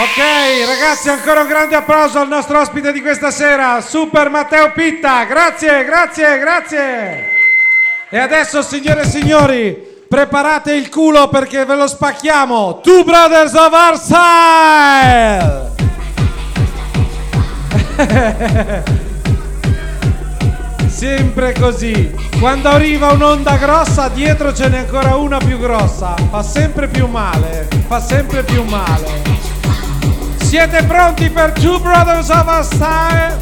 Ok, ragazzi, ancora un grande applauso al nostro ospite di questa sera, Super Matteo Pitta. Grazie, grazie, grazie. E adesso, signore e signori, preparate il culo perché ve lo spacchiamo. Two Brothers of Style. Sempre così. Quando arriva un'onda grossa, dietro ce n'è ancora una più grossa. Fa sempre più male. Fa sempre più male. Siete pronti per Two Brothers of Our Style?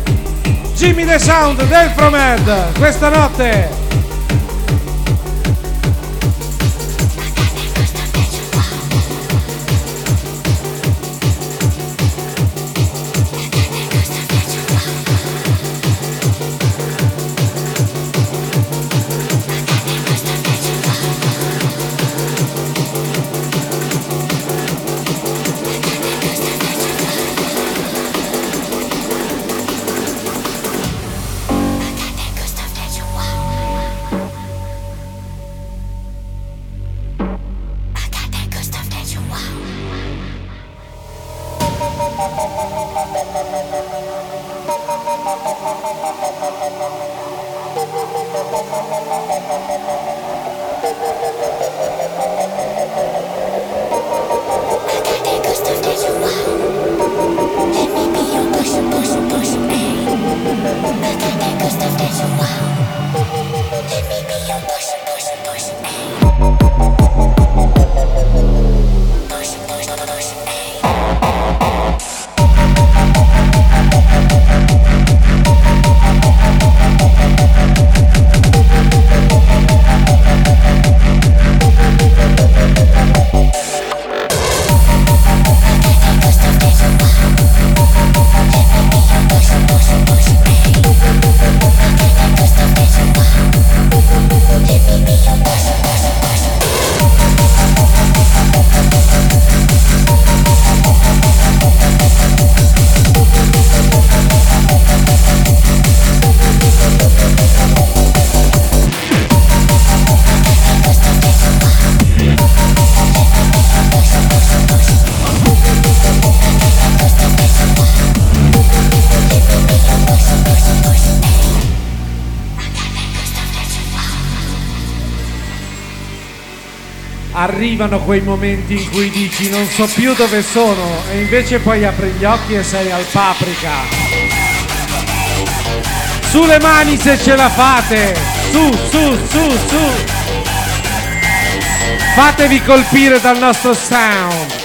Jimmy the Sound del Fromed. Questa notte arrivano quei momenti in cui dici non so più dove sono e invece poi apri gli occhi e sei al paprika. Sulle mani se ce la fate! Su, su, su, su! Fatevi colpire dal nostro sound!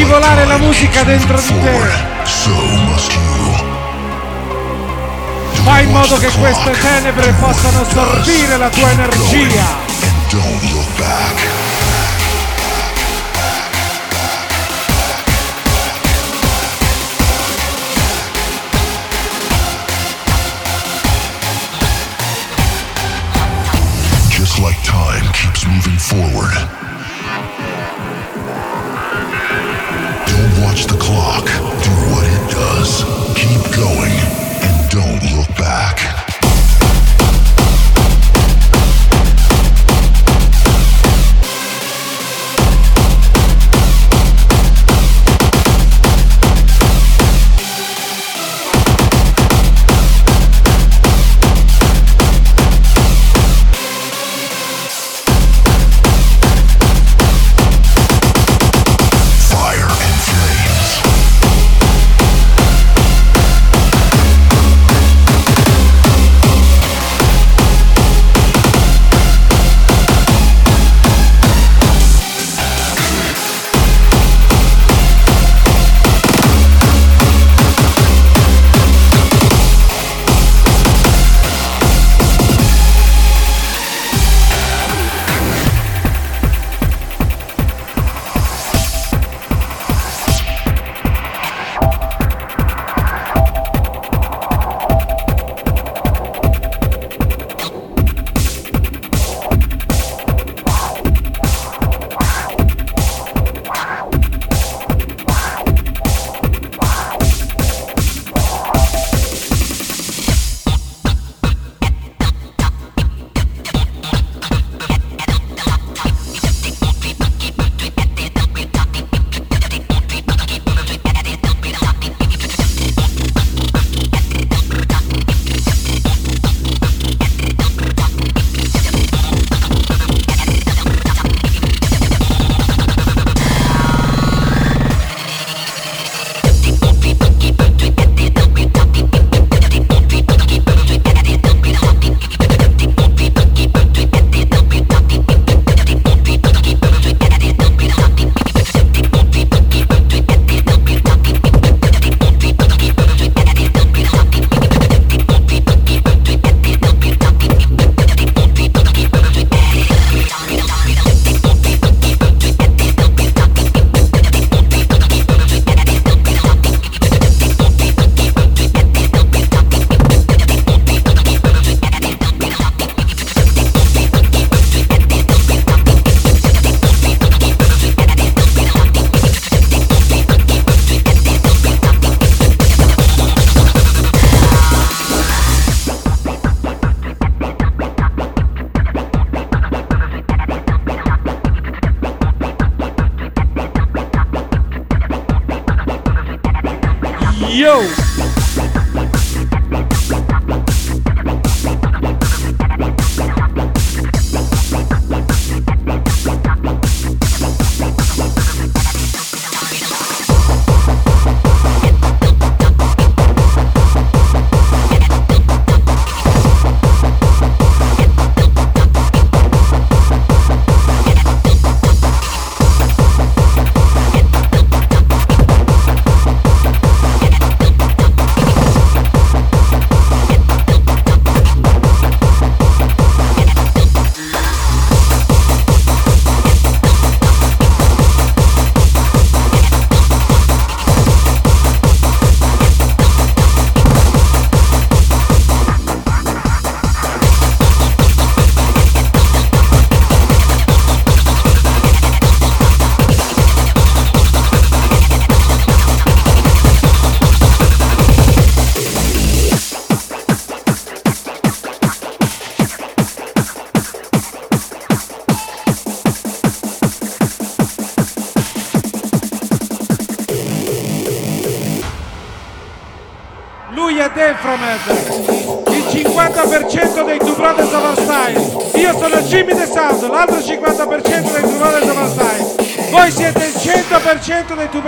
Scivolare la musica dentro di te. Fai in modo che queste tenebre possano assorbire la tua energia.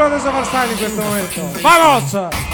100% dei Two Brothers of Our Style in questo momento. Vamos!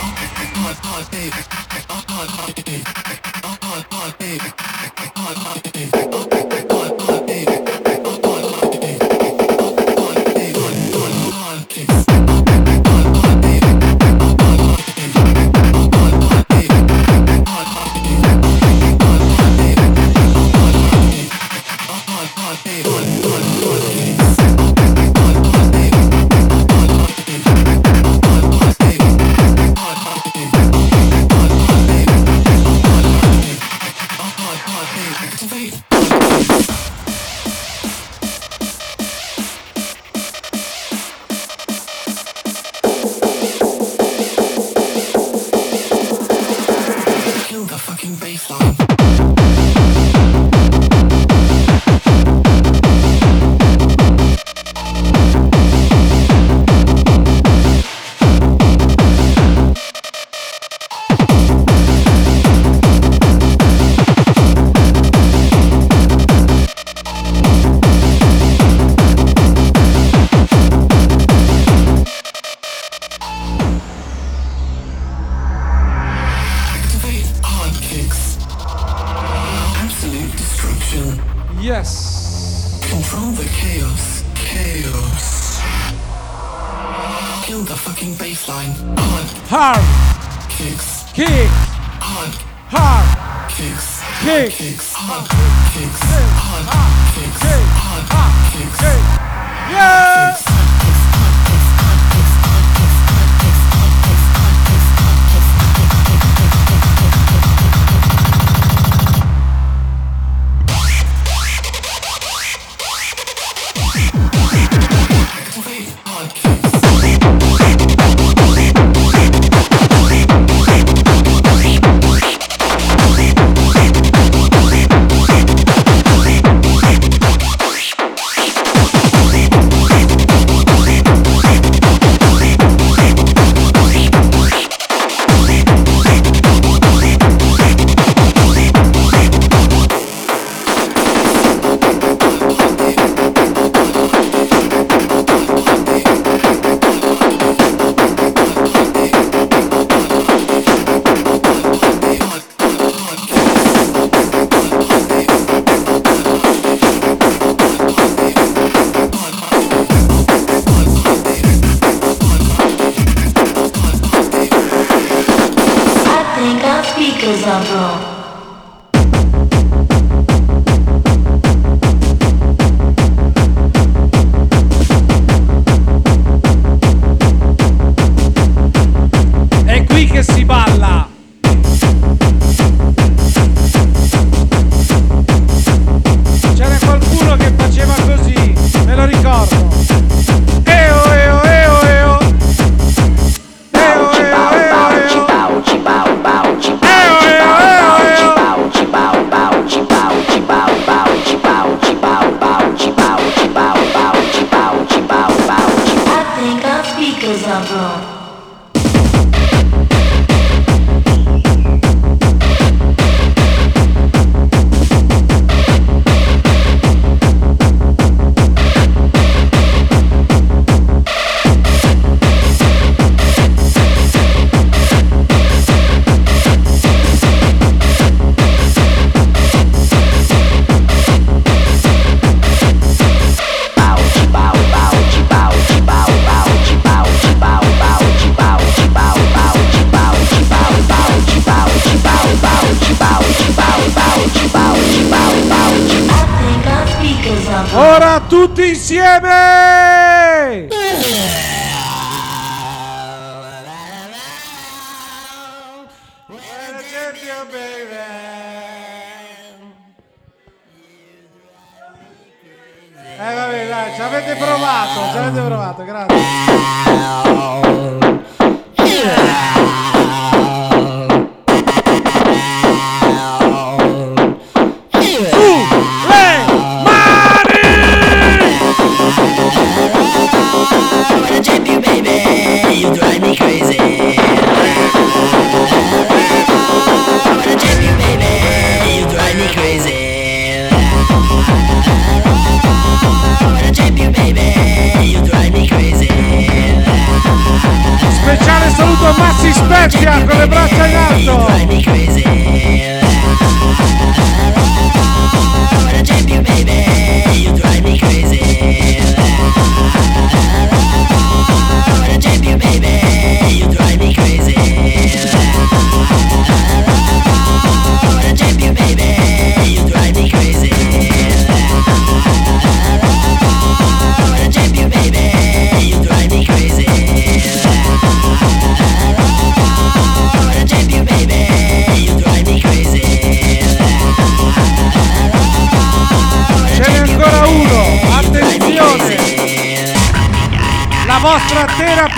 specchia con le braccia in alto.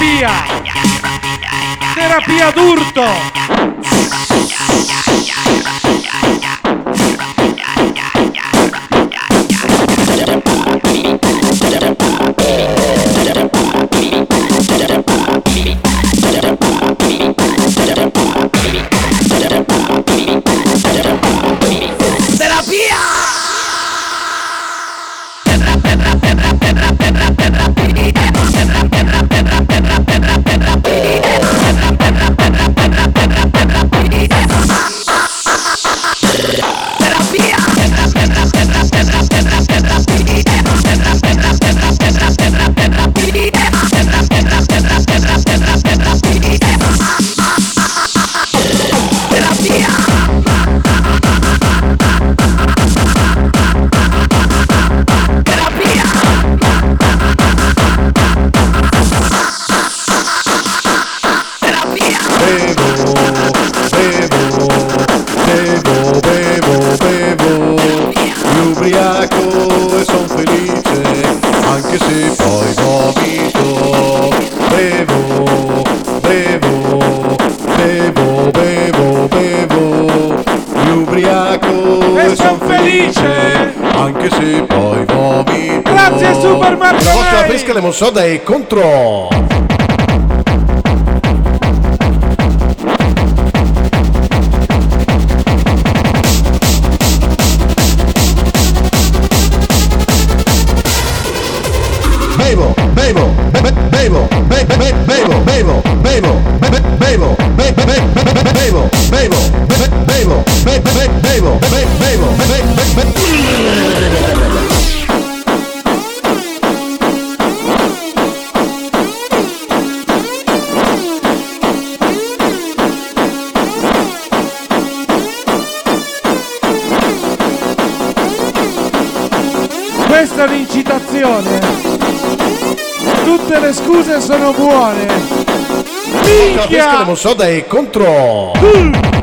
terapia, terapia d'urto. anche se poi vomito. Grazie Superman! La vostra pesca le monsoda è contro buone. Minchia! Questo non so dai contro. Uh.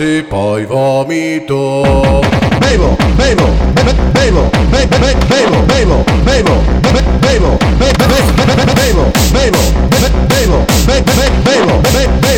Se poi vomito. Bevo, bevo, be- be- bevo, be- be- be- bevo, bevo, bevo, be- be- bevo, be- be- be- be- be- bevo, bevo, be- be- bevo, be- be- be- bevo, be- be- bevo, be- be-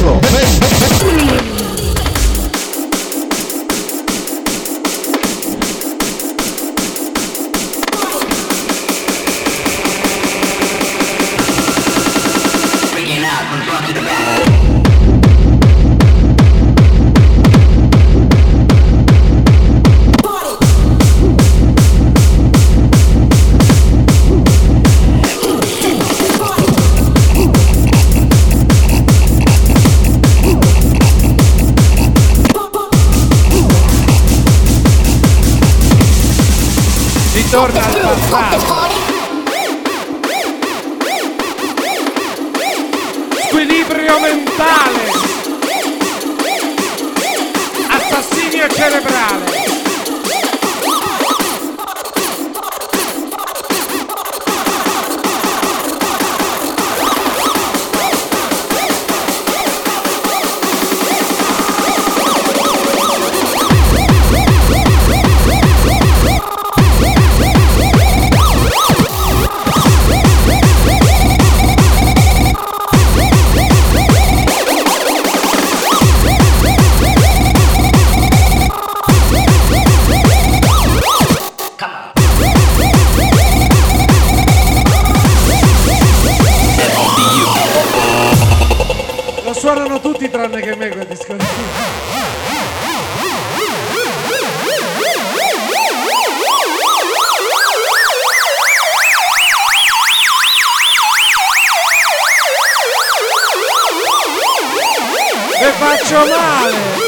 Le faccio male!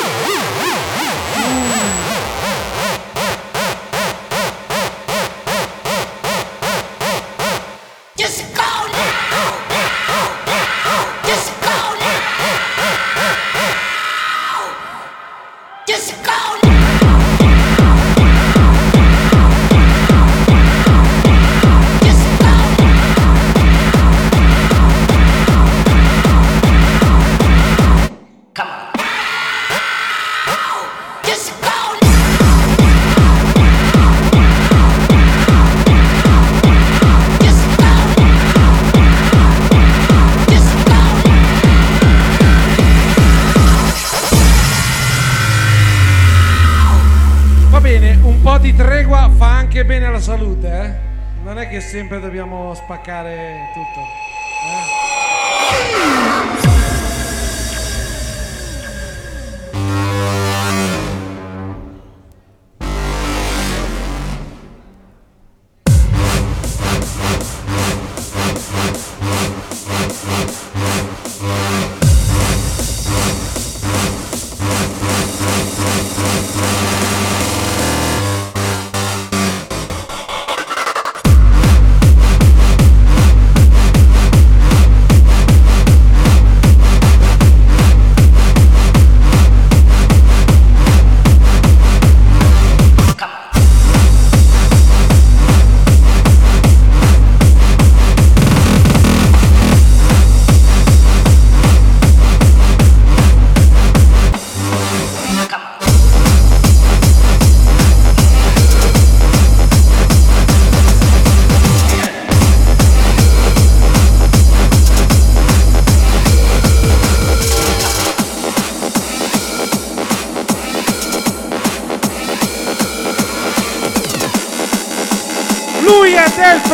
Dobbiamo spaccare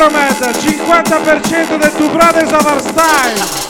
è Delpromed, 50% del Two Brothers of Our Style.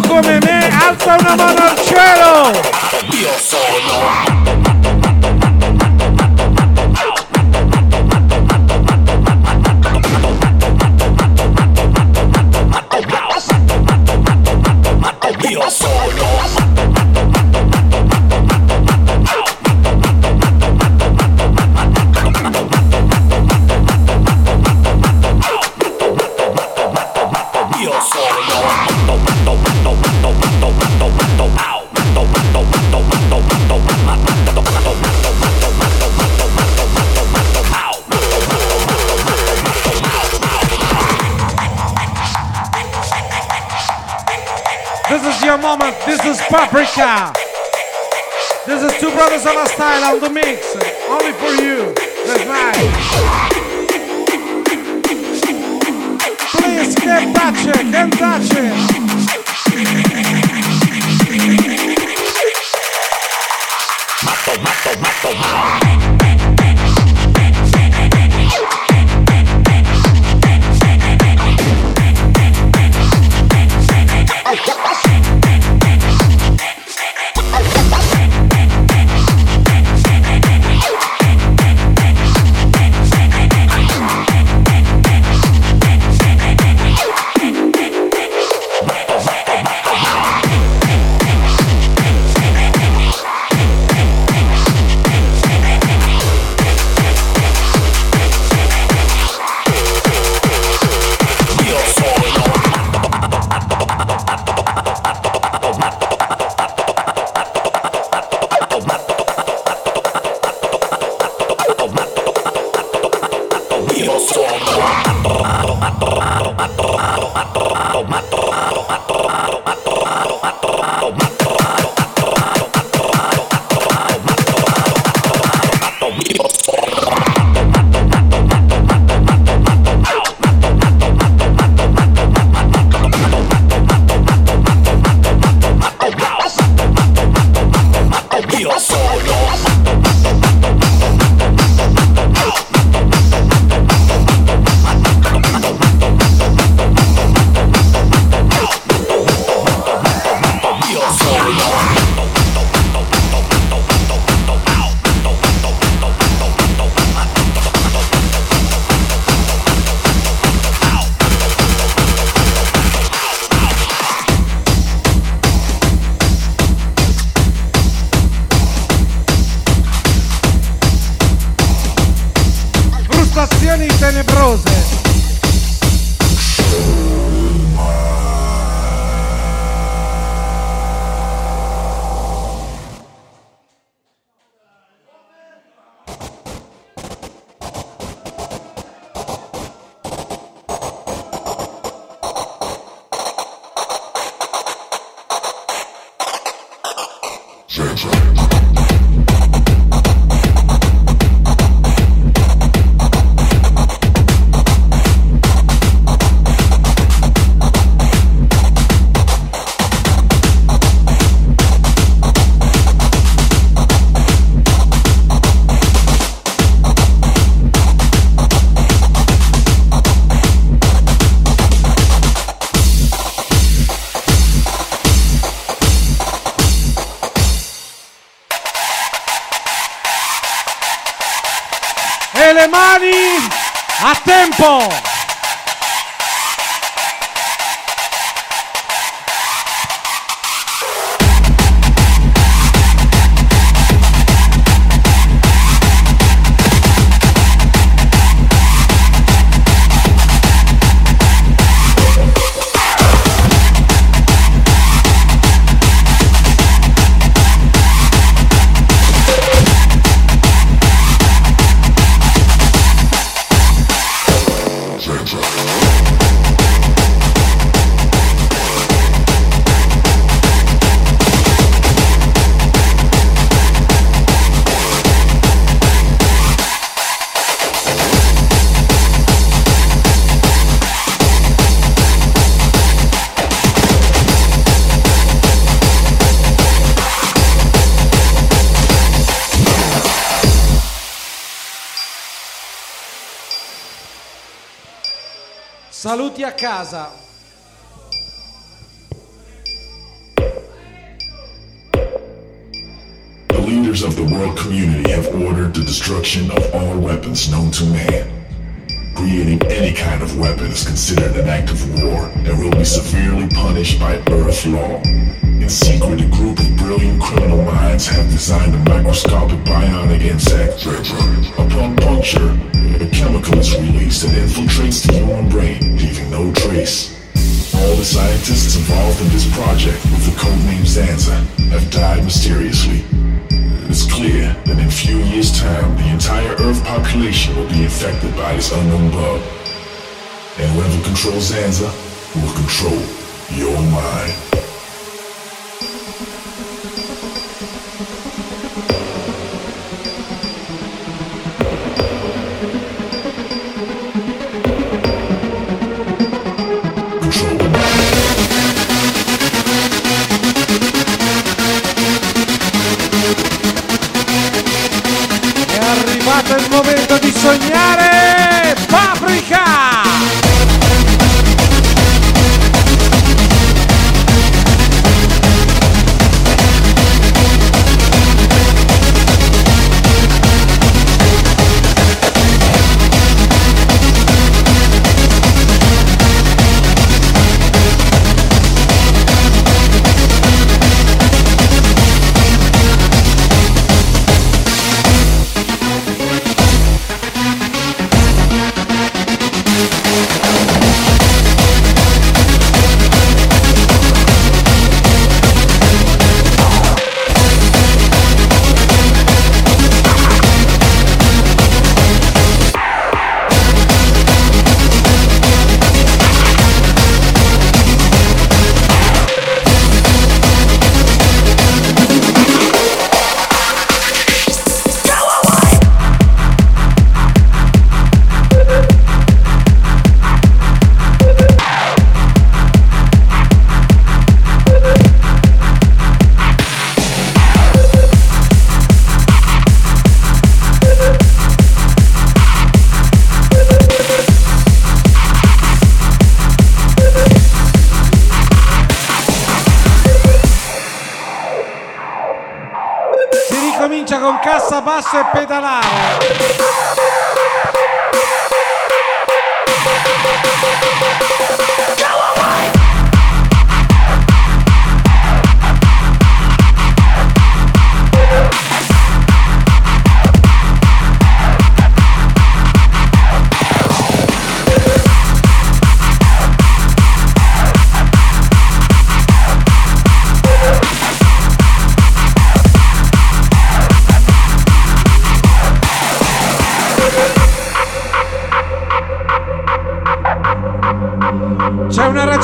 Come me, alza una mano al cielo! io sono Paprika. This is Two Brothers on a Style on the mix. Only for you. That's nice. Please, can't touch it. Can't touch it. io tomato, tomato, tomato, tomato, tomato, tomato, tomato, tomato, tomato, tomato, le mani a tempo! Saluti a casa. The leaders of the world community have ordered the destruction of all weapons known to man. Creating any kind of weapon is considered an act of war and will be severely punished by Earth law. In secret, a group of brilliant criminal minds have designed a microscopic bionic insect. Upon puncture, a chemical is released that infiltrates the human brain, leaving no trace. All the scientists involved in this project, with the codename Zanza, have died mysteriously. It's clear that in a few years' time, the entire Earth population will be infected by this unknown bug. And whoever controls Zanza will control your mind.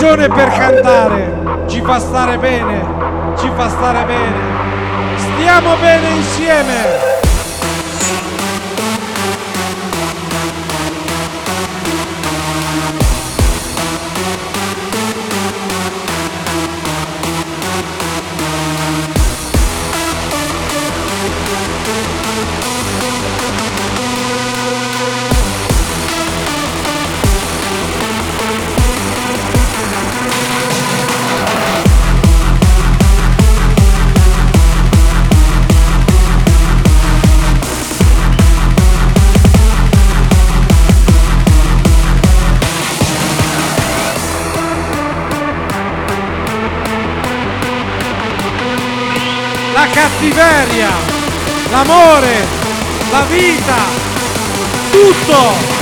Ragione per cantare, ci fa stare bene, ci fa stare bene. Stiamo bene insieme. L'amore, la vita, tutto.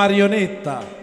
Marionetta.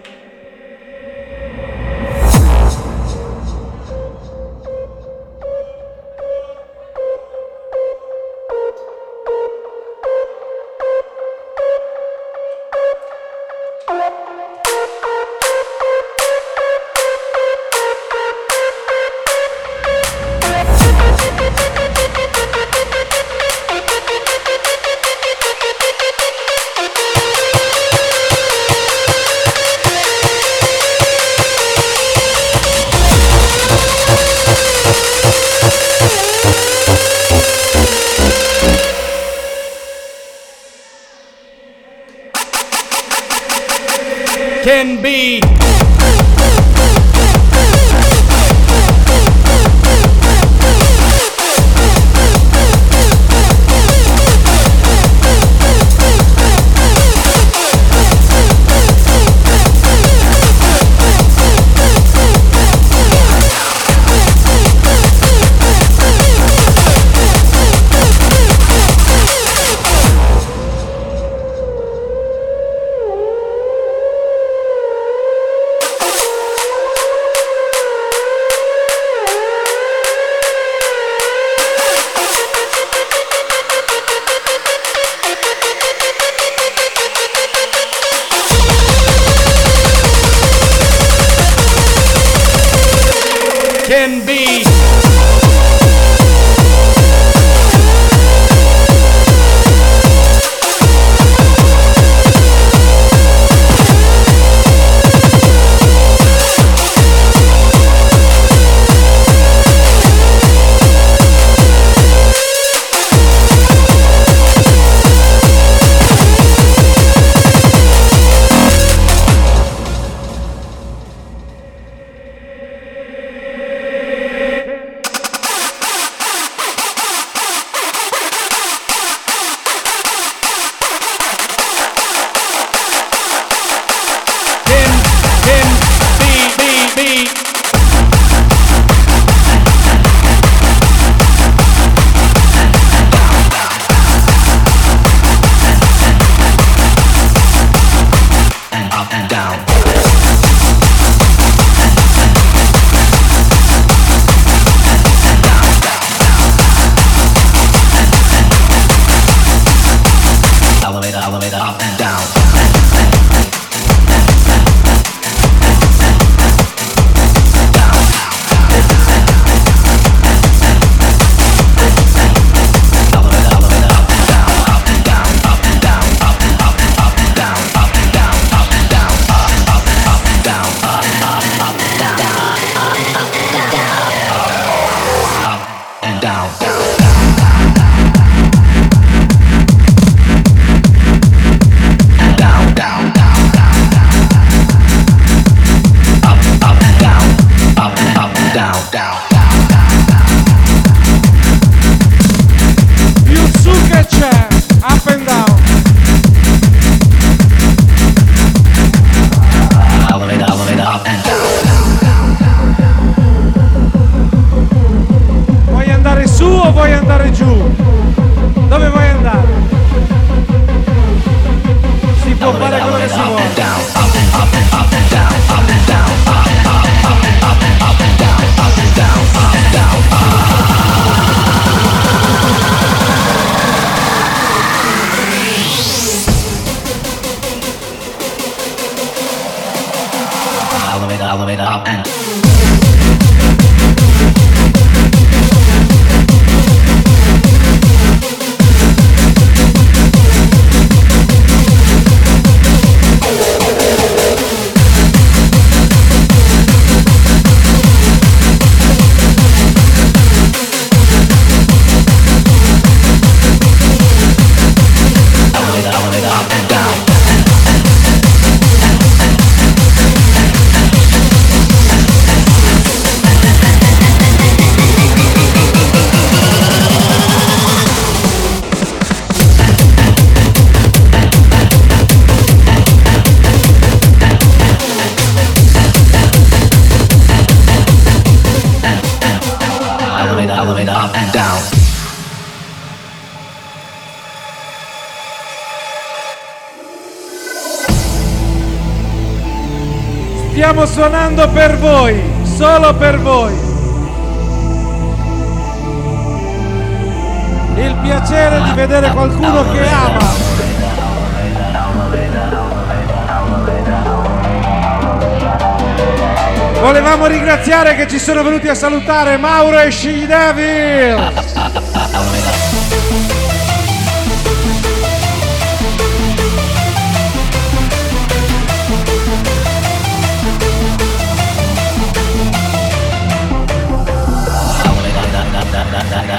Suonando per voi, solo per voi. Il piacere di vedere qualcuno che ama. Volevamo ringraziare che ci sono venuti a salutare Mauro e She Devil.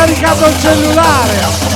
scaricato il cellulare.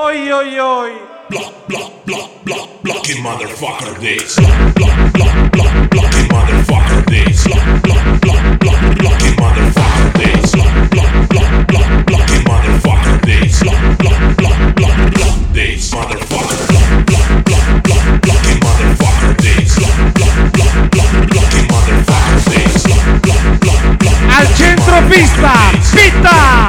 Oi oi oi. block, block, block, block, blocking motherfucker this. Block, block, block, block, blocking motherfucker this. Block, block, block, block, blocking motherfucker this. Block, block, block, block, blocking motherfucker this. Block, block, block, block, block this motherfucker. Block, block, block, block, blocking motherfucker this. Block, block, block, block, blocking motherfucker this. Block, block, block, block. Al centro pista! Pitta!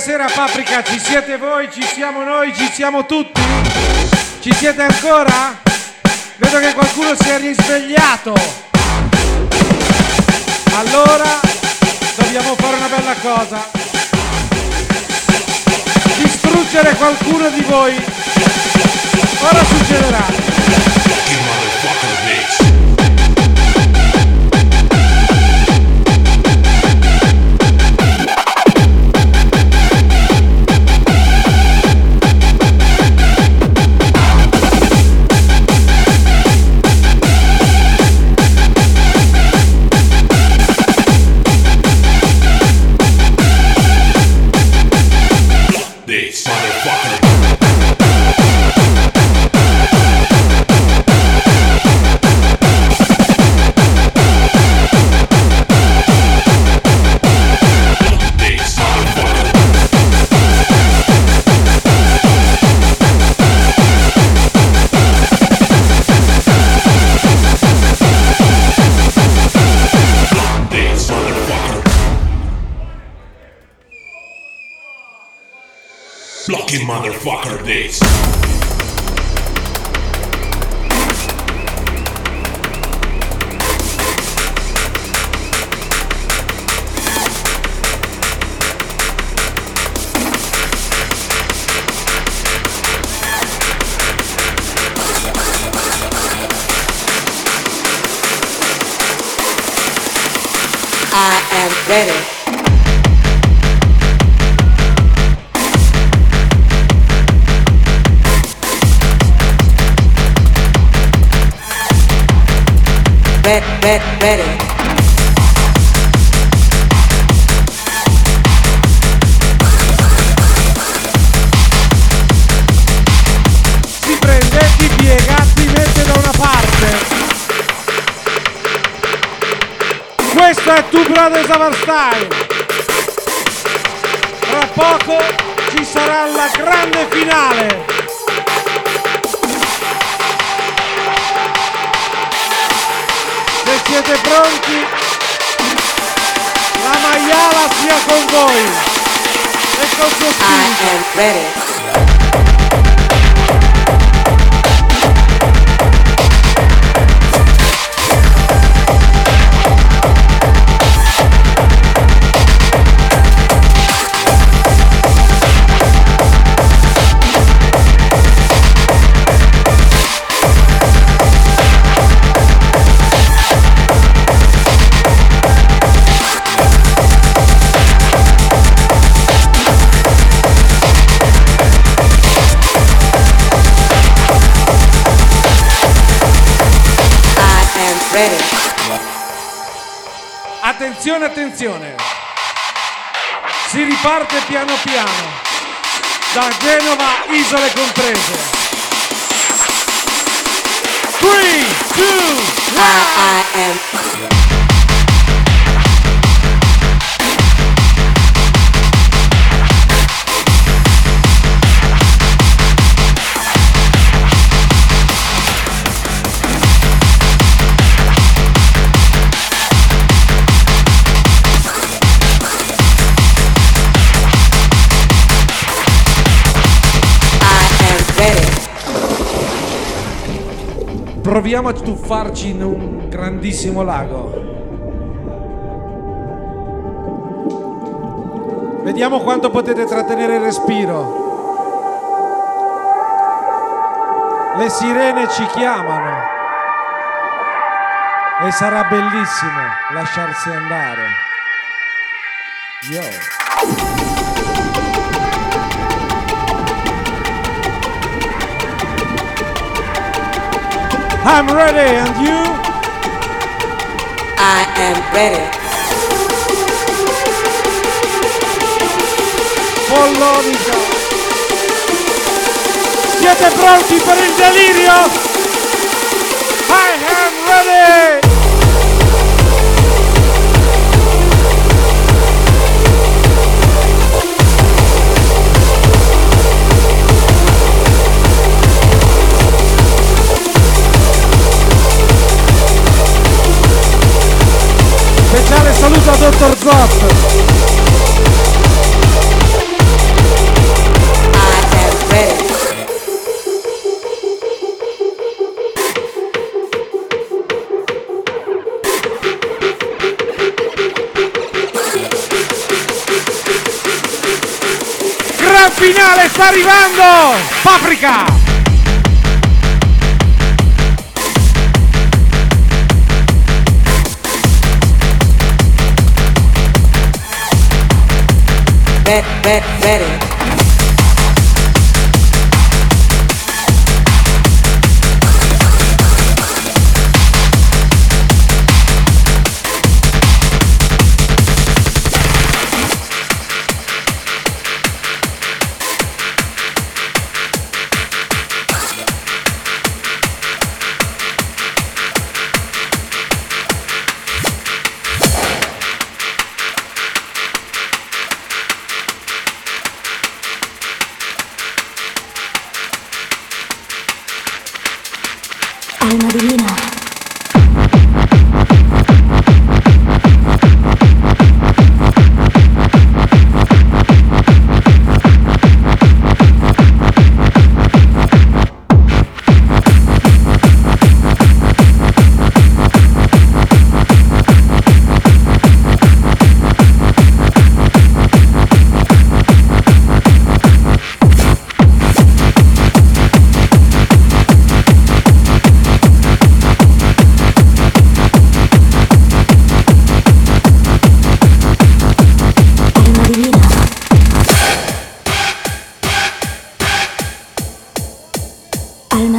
Questa sera a Paprika ci siete voi, ci siamo noi, ci siamo tutti? Ci siete ancora? Vedo che qualcuno si è risvegliato. Allora dobbiamo fare una bella cosa. Distruggere qualcuno di voi. Ora succederà. Lucky motherfucker. This. Red, ready. Si prende, ti piega, ti mette da una parte. Questo è Two Brothers of Our Style. Tra poco ci sarà la grande finale. Siete pronti, la maiala sia con voi. E col suo I spirito. attenzione, si riparte piano piano da Genova, isole comprese. 3, 2, 1 Proviamo a tuffarci in un grandissimo lago. Vediamo quanto potete trattenere il respiro. Le sirene ci chiamano e sarà bellissimo lasciarsi andare. Yo. I'm ready, and you? I am ready. Oh, Follonica. Siete pronti per il delirio? I am ready! Finale sta arrivando! Paprika! Red, red, ready.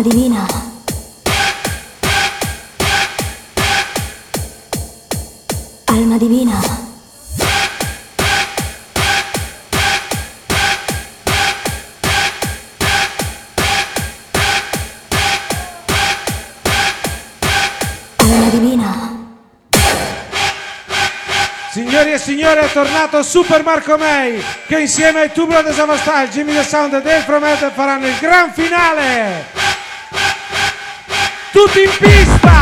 Alma divina. Alma divina. Alma divina. Signori e signori è tornato Super Marco May che insieme ai Two Brothers of Style, Jimmy The Sound e Dave From Hell faranno il gran finale! Tutti in pista!